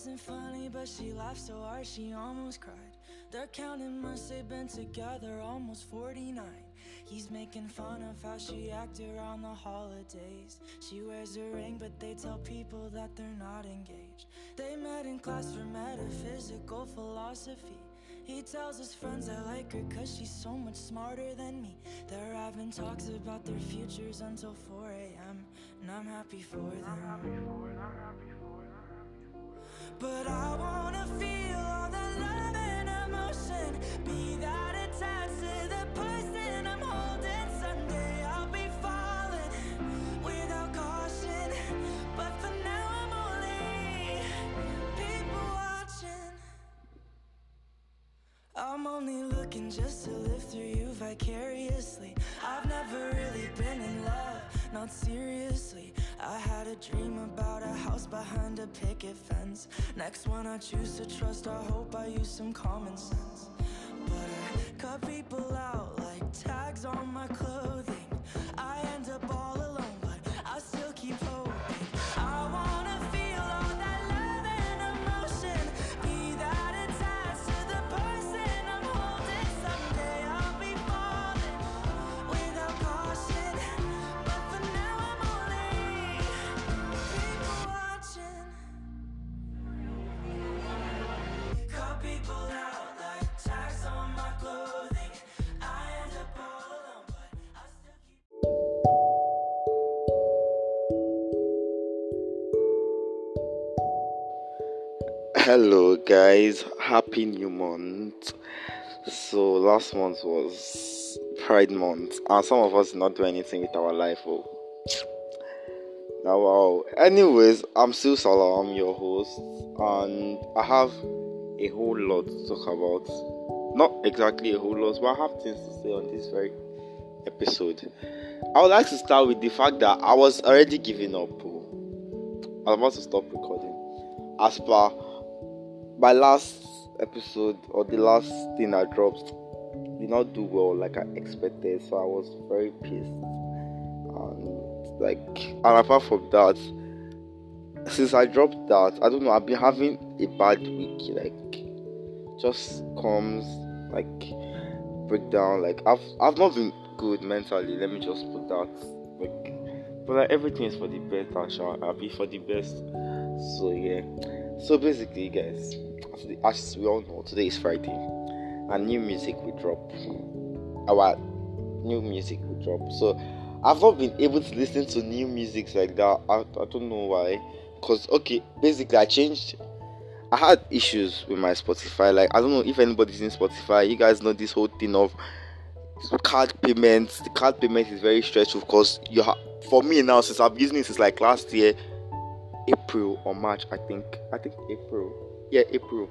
wasn't funny, but she laughed so hard she almost cried. They're counting months they've been together, almost 49. He's making fun of how she acted around the holidays. She wears a ring, but they tell people that they're not engaged. They met in class for metaphysical philosophy. He tells his friends I like her cause she's so much smarter than me. They're having talks about their futures until 4 a.m. And I'm happy for them. But I wanna feel all the love and emotion. Be that attached to the person I'm holding. Someday I'll be falling without caution. But for now I'm only people watching. I'm only looking just to live through you vicariously. I've never really been in love, not seriously. A dream about a house behind a picket fence. Next one I choose to trust, I hope I use some common sense. But I cut people out like tags on my clothing. Hello, guys. Happy new month. So, last month was Pride Month, and some of us did not do anything with our life. Oh, now, wow. Anyways, I'm still Salah, I'm your host, and I have a whole lot to talk about. Not exactly a whole lot, but I have things to say on this very episode. I would like to start with the fact that I was already giving up. Oh. I was about to stop recording. As per my last episode or the last thing I dropped did not do well like I expected, so I was very pissed. And like, and apart from that, since I dropped that, I don't know. I've been having a bad week. Like, just comes like breakdown. Like, I've I've not been good mentally. Let me just put that. Like, but like, everything is for the best. Shall I'll be for the best. So yeah. So basically, guys, as as we all know, today is Friday, and new music will drop. Our new music will drop. So I've not been able to listen to new music like that. I, I don't know why. Cause okay, basically I changed. I had issues with my Spotify. Like I don't know if anybody's in Spotify. You guys know this whole thing of card payments. The card payment is very stressful because you for me now since I've been using it since like last year. April or March, I think. I think April. Yeah, April.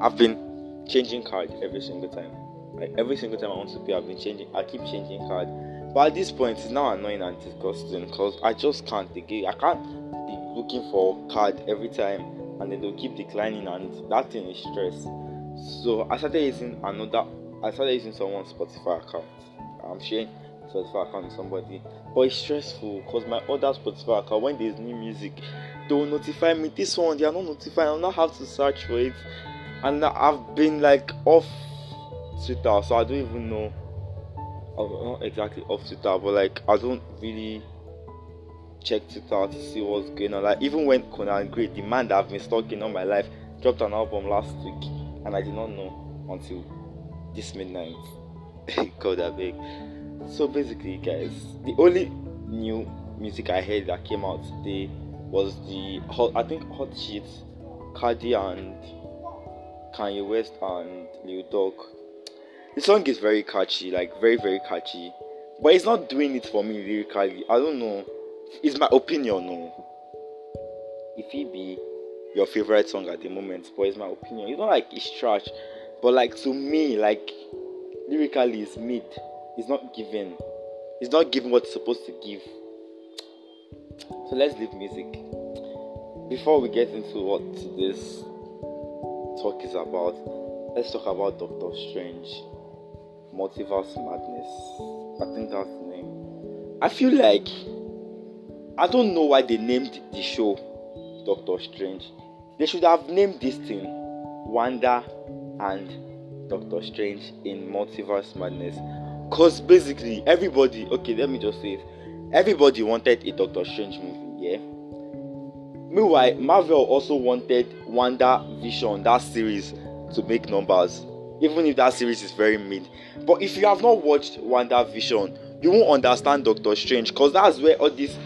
I've been changing card every single time. Like every single time I want to pay, I've been changing. I keep changing card. But at this point, it's now annoying and disgusting because I just can't again. I can't be looking for card every time, and then they'll keep declining, and that thing is stress. So I started using another. I started using someone's Spotify account. I'm sharing Spotify account with somebody, but it's stressful because my other Spotify account, when there's new music, will notify me. This one, they are not notifying. I'll not have to search for it, and I've been like off Twitter, so I don't even know. I'm not exactly off Twitter, but like I don't really check Twitter to see what's going on. Like even when Conan Gray, the man that I've been stalking all my life, dropped an album last week, and I did not know until this midnight. God, I beg. So basically, guys, the only new music I heard that came out today was the hot, I think Hot Shit, Cardi and Kanye West and Lil Durk. The song is very catchy, like very very catchy, but it's not doing it for me lyrically. I don't know. It's my opinion, no. If it be your favorite song at the moment, but it's my opinion. It's not like it's trash, but like to me, like lyrically, it's mid. It's not giving. It's not giving what it's supposed to give. So let's leave music. Before we get into what this talk is about, let's talk about Doctor Strange, Multiverse Madness. I think that's the name. I feel like I don't know why they named the show Doctor Strange. they should have named this thing Wanda and Doctor Strange in Multiverse Madness. Cause basically everybody, okay, let me just say it. Everybody wanted a Doctor Strange movie, yeah. Meanwhile, Marvel also wanted Wanda Vision, that series, to make numbers, even if that series is very mid. But if you have not watched WandaVision, you won't understand Doctor Strange, because that's where all these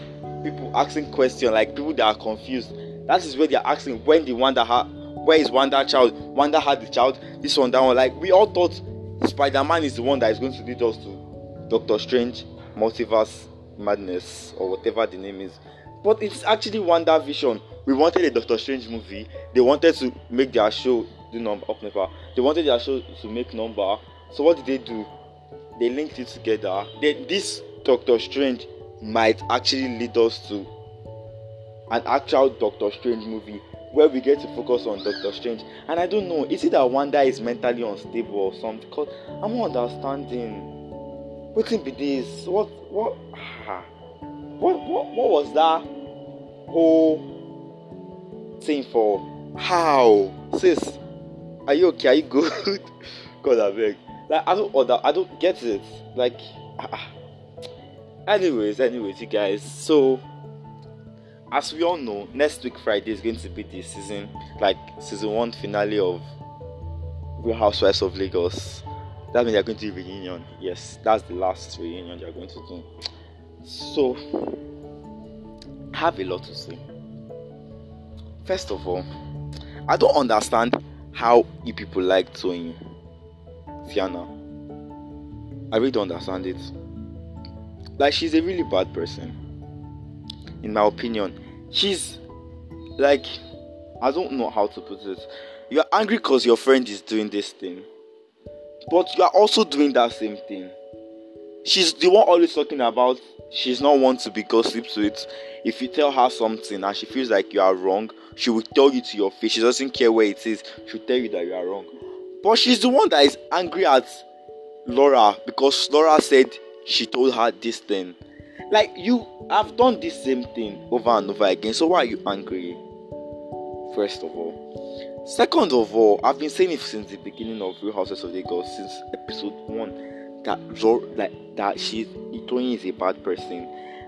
people asking questions, like people that are confused. That is where they are asking when the Wanda had, where is Wanda child? Wanda had the child. This one, that one. Like we all thought Spider-Man is the one that is going to lead us to Doctor Strange, Multiverse Madness, or whatever the name is. But it's actually WandaVision. We wanted a Doctor Strange movie. They wanted to make their show do number up number. They wanted their show to make number. So what did they do? They linked it together. They, this Doctor Strange might actually lead us to an actual Doctor Strange movie where we get to focus on Doctor Strange. And I don't know, is it that Wanda is mentally unstable or something? Because I'm not understanding. What can be this? What what what what was that whole thing for? How? Sis, are you okay? Are you good? God I beg. Like I don't order, I don't get it. Like ah, ah. anyways, anyways, you guys, so as we all know, next week Friday is going to be the season, like season one finale of Real Housewives of Lagos. That means they're going to reunion. Yes, that's the last reunion they're going to do. So, I have a lot to say. First of all, I don't understand how you people like Toyin Fiana. I really don't understand it. Like she's a really bad person in my opinion. She's like, I don't know how to put it. You're angry because your friend is doing this thing, but you are also doing that same thing. She's the one always talking about she's not one to be gossiped with. If you tell her something and she feels like you are wrong, she will tell you to your face. She doesn't care where it is, she'll tell you that you are wrong. But she's the one that is angry at Laura because Laura said she told her this thing. Like you have done the same thing over and over again. So why are you angry? First of all. Second of all, I've been saying it since the beginning of Real Houses of Lagos, since episode one, that like that she's Itoyin is a bad person.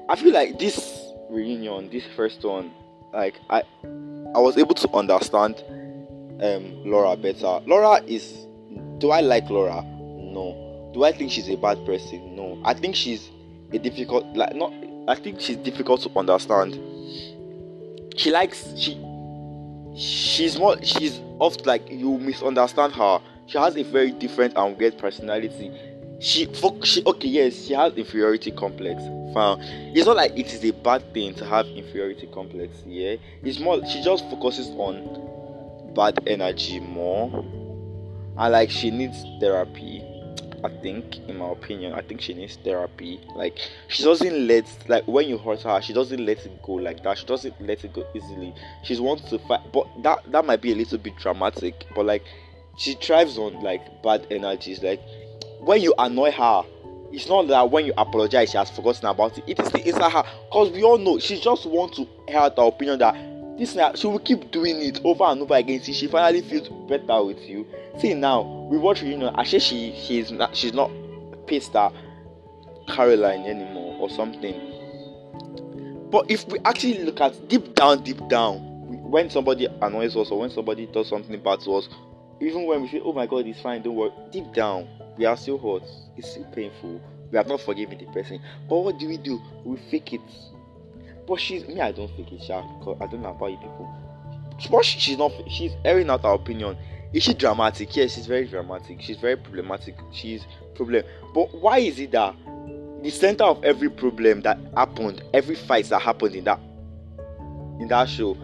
I feel like this reunion, this first one, like I I was able to understand um Laura better. Laura is do I like Laura? No. Do I think she's a bad person? No. I think she's a difficult like not I think she's difficult to understand. She likes she she's more she's oft like you misunderstand her. She has a very different and weird personality. She, she okay yes she has inferiority complex. Fine. It's not like it is a bad thing to have inferiority complex. Yeah, it's more she just focuses on bad energy more, and like she needs therapy I think, in my opinion, I think she needs therapy. Like she doesn't let like when you hurt her, she doesn't let it go like that. She doesn't let it go easily. She wants to fight, but that that might be a little bit dramatic. But like she thrives on like bad energies. Like when you annoy her, it's not that when you apologize she has forgotten about it. It is the inside her because we all know she just wants to hurt the opinion that this now she will keep doing it over and over again till she finally feels better with you. See now we watch reunion actually she she's not she's not pissed at caroline anymore or something. But if we actually look at deep down deep down when somebody annoys us or when somebody does something bad to us even when we say oh my god it's fine don't worry deep down we are still hurt. It's still painful. We have not forgiven the person. But what do we do? We fake it but she's me, I don't think it's because I don't know about you people. But she, she's not she's airing out her opinion. Is she dramatic? Yes, she's very dramatic. She's very problematic. She's problem. But why is it that the center of every problem that happened, every fight that happened in that in that show,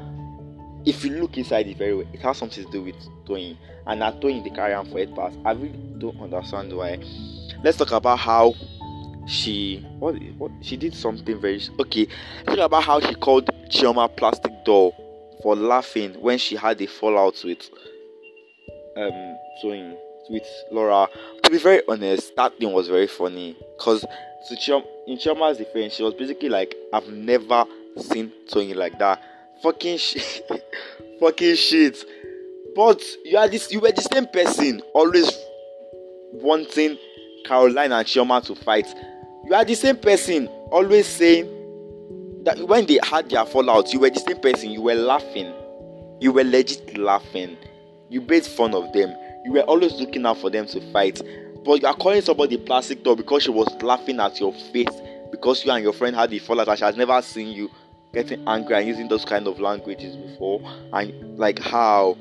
if you look inside it very well, it has something to do with Toyin. And not Toyin the carry on for it pass. I really don't understand why. Let's talk about how she what what she did something very okay. Think about how she called Chioma plastic doll for laughing when she had a fallout with um Toyin with Laura. To be very honest, that thing was very funny because to Chioma, in Chioma's defense, she was basically like, I've never seen Toyin like that. Fucking shit. fucking shit. But you are this you were the same person always wanting Caroline and Chioma to fight. You are the same person always saying that when they had their fallout, you were the same person, you were laughing. You were legit laughing. You made fun of them. You were always looking out for them to fight. But you are calling somebody plastic doll because she was laughing at your face because you and your friend had the fallout and she has never seen you getting angry and using those kind of languages before. And like how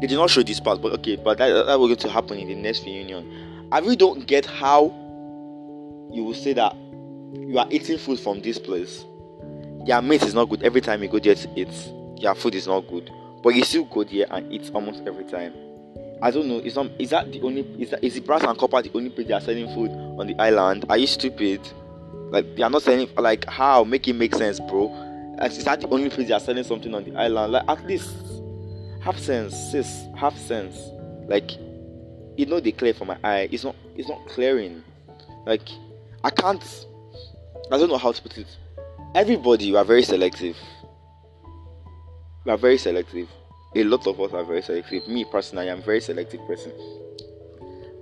they did not show this part, but okay, but that, that was going to happen in the next reunion. I really don't get how you will say that you are eating food from this place. Their meat is not good every time you go there to eat. Their food is not good, but you still go there and eat almost every time. I don't know. Is is that the only is that is the brass and copper the only place they are selling food on the island? Are you stupid? Like they are not selling like how make it make sense, bro. Like, is that the only place they are selling something on the island? Like at least have sense, sis. Have sense. Like you know clear for my eye. It's not it's not clearing. Like I can't I don't know how to put it. Everybody you are very selective. You are very selective a lot of us are very selective. Me personally, I'm a very selective person.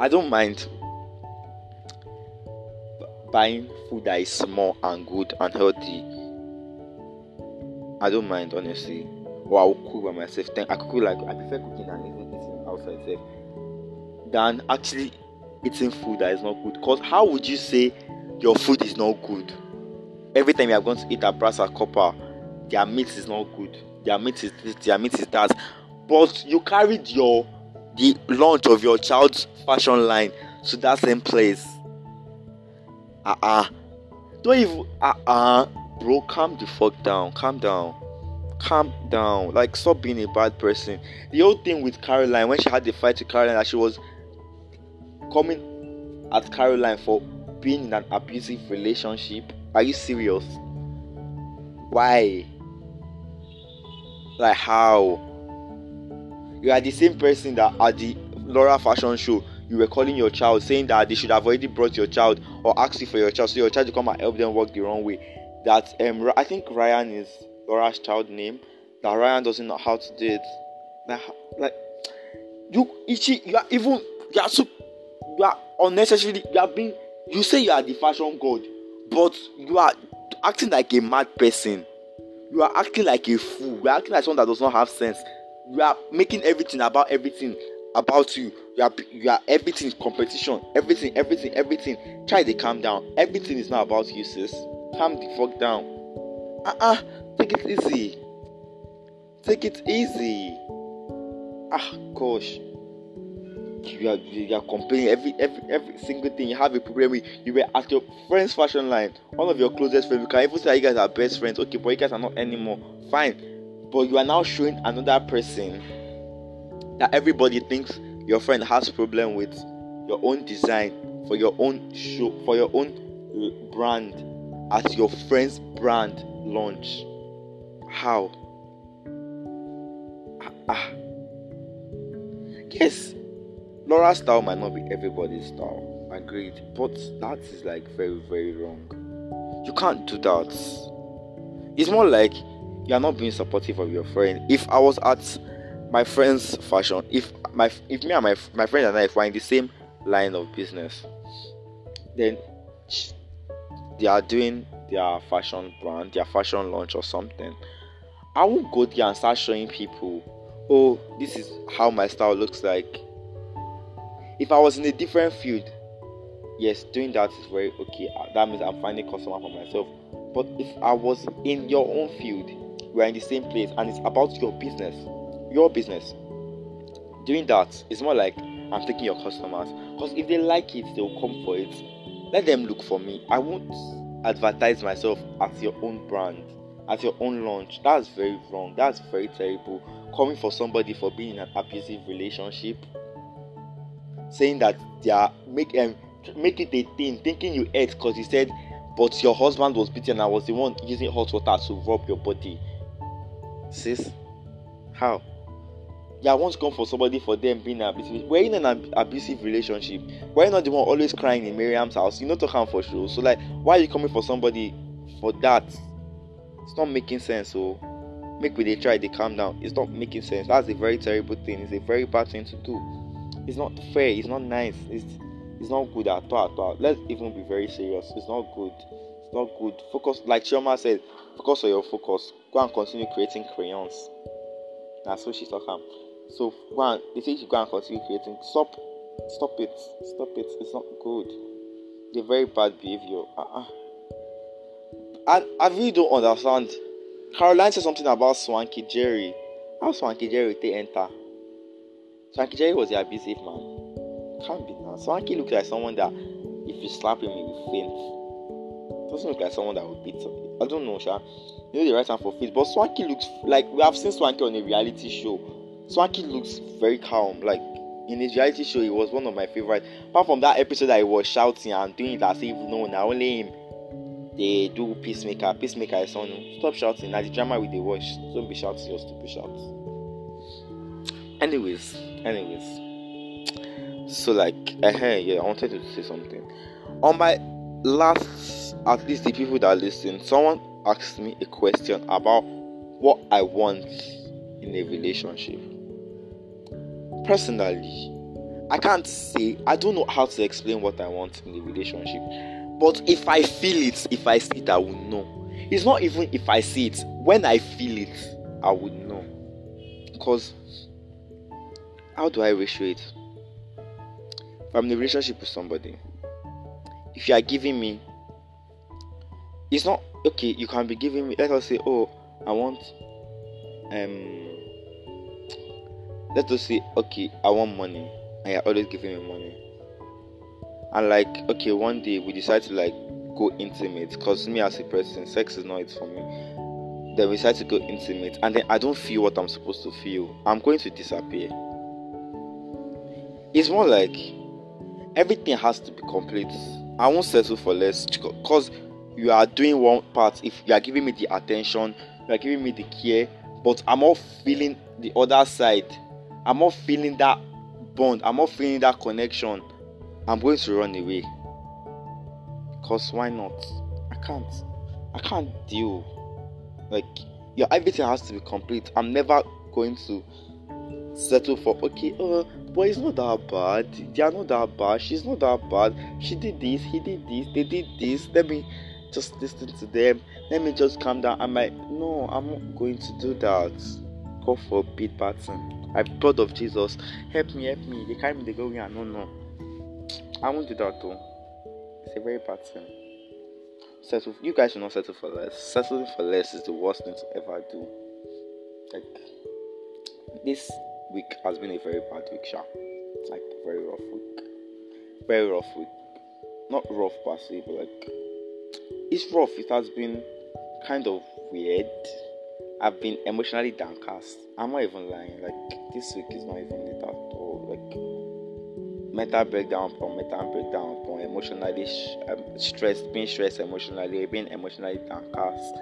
I don't mind buying food that is small and good and healthy. I don't mind honestly. Or I'll cook by myself. Then I cook like I prefer cooking and eating outside than actually eating food that is not good. Cause how would you say your food is not good? Every time you are going to eat at Brasa Copper, their meat is not good their meat is this, their meat is that. But you carried your the launch of your child's fashion line to that same place. Uh uh-uh. uh. Don't even uh uh. Bro, calm the fuck down. Calm down. Calm down. Like, stop being a bad person. The whole thing with Caroline, when she had the fight with Caroline, that she was coming at Caroline for being in an abusive relationship. Are you serious? Why? Like how? You are the same person that at the Laura fashion show you were calling your child saying that they should have already brought your child or asked you for your child so your child to come and help them walk the wrong way. That um I think Ryan is Laura's child name. That Ryan doesn't know how to do it. Like, like you Ichi, you are even you are so you are unnecessarily you are being you say you are the fashion god, but you are acting like a mad person. You are acting like a fool. You are acting like someone that does not have sense. You are making everything about everything about you. You are you are everything competition. Everything everything everything. Try to calm down. Everything is not about you sis. Calm the fuck down. Uh-uh. Take it easy. Take it easy. Ah gosh you are you are complaining every every every single thing you have a problem with you were at your friend's fashion line one of your closest friends you can even say you guys are best friends okay but you guys are not anymore fine but you are now showing another person that everybody thinks your friend has problem with your own design for your own show for your own brand at your friend's brand launch. How? Ah, ah. yes Laura's style might not be everybody's style, agreed, but that is like very, very wrong. You can't do that. It's more like you are not being supportive of your friend. If I was at my friend's fashion, if my if me and my my friend and I were in the same line of business, then they are doing their fashion brand, their fashion launch or something. I won't go there and start showing people, oh, this is how my style looks like if I was in a different field, yes, doing that is very okay. Uh, that means I'm finding customer for myself. But if I was in your own field, we're in the same place, and it's about your business, your business. Doing that is more like I'm taking your customers. Because if they like it, they will come for it. Let them look for me. I won't advertise myself as your own brand, as your own launch. That's very wrong. That's very terrible. Coming for somebody for being in an abusive relationship saying that they are make um, make it a thing, thinking you ate because he said, but your husband was beaten I was the one using hot water to rub your body. Sis, how? Yeah, I want come for somebody for them being abusive. We're in an abusive relationship. We're not the one always crying in Miriam's house. You know to come for sure. So like, why are you coming for somebody for that? It's not making sense. So make we they try they calm down it's not making sense that's a very terrible thing it's a very bad thing to do it's not fair it's not nice it's it's not good at all at all. Let's even be very serious it's not good it's not good. Focus like Chioma said focus on your focus. Go and continue creating crayons. That's what she's talking so go and they say you go and continue creating. Stop stop it stop it it's not good. The very bad behavior. Uh-uh. and I really don't understand. Caroline said something about Swanky Jerry. How Swanky Jerry they enter? Swanky Jerry was the abusive man. Can't be now. Swanky looks like someone that if you slap him he will faint. Doesn't look like someone that would beat I don't know, Sha. You know the right hand for face, but Swanky looks like we have seen Swanky on a reality show. Swanky looks very calm. Like in his reality show, he was one of my favorites. Apart from that episode that he was shouting and doing it as if no, now only him they do peacemaker. Peacemaker is on. Stop shouting. Now the drama with the watch. Don't be shouting your stupid shouts. Anyways, anyways. So like, uh, yeah, I wanted to say something. On my last, at least the people that listen, someone asked me a question about what I want in a relationship. Personally, I can't say I don't know how to explain what I want in a relationship but if I feel it, if I see it, I will know. It's not even if I see it. When I feel it, I would know. Because how do I ratio it? In a relationship with somebody, if you are giving me, it's not okay. You can be giving me. Let us say, oh, I want, um, let us say, okay, I want money, and you're always giving me money and like okay one day we decide to like go intimate because me as a person sex is not it for me then we decide to go intimate and then i don't feel what i'm supposed to feel i'm going to disappear it's more like everything has to be complete i won't settle for less because you are doing one part if you are giving me the attention you are giving me the care but i'm not feeling the other side i'm not feeling that bond i'm not feeling that connection I'm going to run away. Cause why not? I can't. I can't deal. Like yeah, everything has to be complete. I'm never going to settle for okay, uh, but it's not that bad. They are not that bad. She's not that bad. She did this, he did this, they did this. Let me just listen to them. Let me just calm down. I'm like, no, I'm not going to do that. God forbid, Barton. I'm proud of Jesus. Help me, help me. They carry me, they go, yeah, no, no. I won't do that though. It's a very bad thing. Settle. You guys should not settle for less. Settling for less is the worst thing to ever do. Like this week has been a very bad week, Sha. Like very rough week. Very rough week. Not rough per se, but like it's rough. It has been kind of weird. I've been emotionally downcast. I'm not even lying. Like this week is not even it at all. Like mental breakdown upon mental breakdown upon emotionally um, stressed, being stressed emotionally, being emotionally downcast,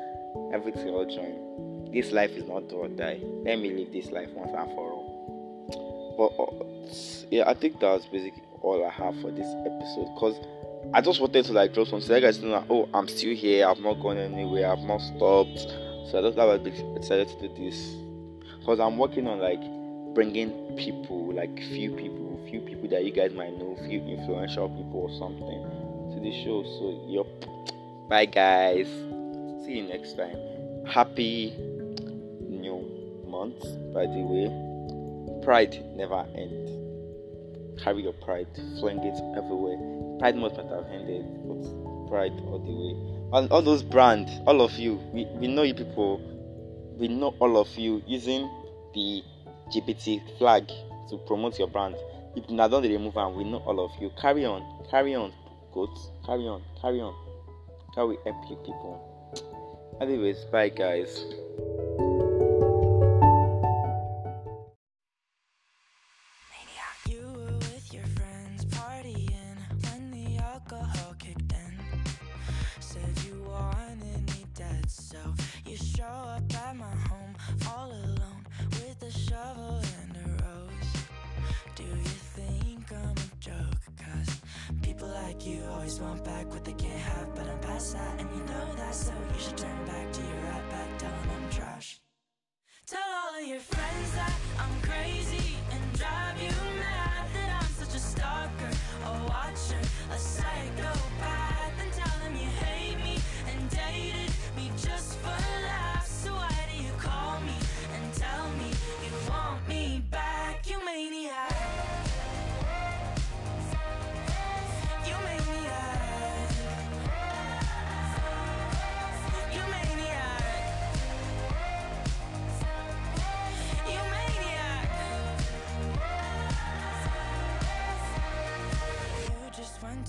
everything all join. This life is not do or die. Let me live this life once and for all. But uh, yeah, I think that's basically all I have for this episode. Cause I just wanted to like drop something. Like guys know, oh, I'm still here. I've not gone anywhere. I've not stopped. So I just have decided to do this. Cause I'm working on like bringing people, like few people, few people that you guys might know, few influential people or something to the show. So, yep. Bye, guys. See you next time. Happy new month, by the way. Pride never ends. Carry your pride, fling it everywhere. Pride must not have ended, pride all the way. And all those brands, all of you, we, we know you people, we know all of you using the LGBT flag to promote your brand. If you not done the removal, we know all of you. Carry on, carry on, goats, carry on, carry on. How we help you people. Anyways, bye guys.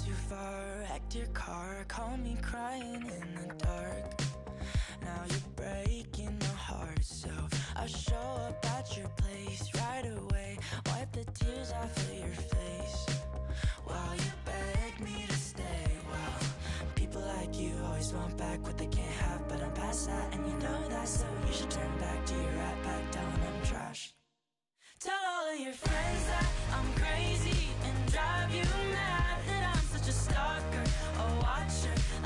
too far. Act your car, Call me crying in the dark. Now you're breaking my heart So I'll show up at your place right away. Wipe the tears off of your face. While you beg me to stay Well, people like you always want back what they can't have But I'm past that and you know that So you should turn back to your right back down. I'm trash. Tell all of your friends that I'm crazy And drive you mad that I a stalker, a watcher.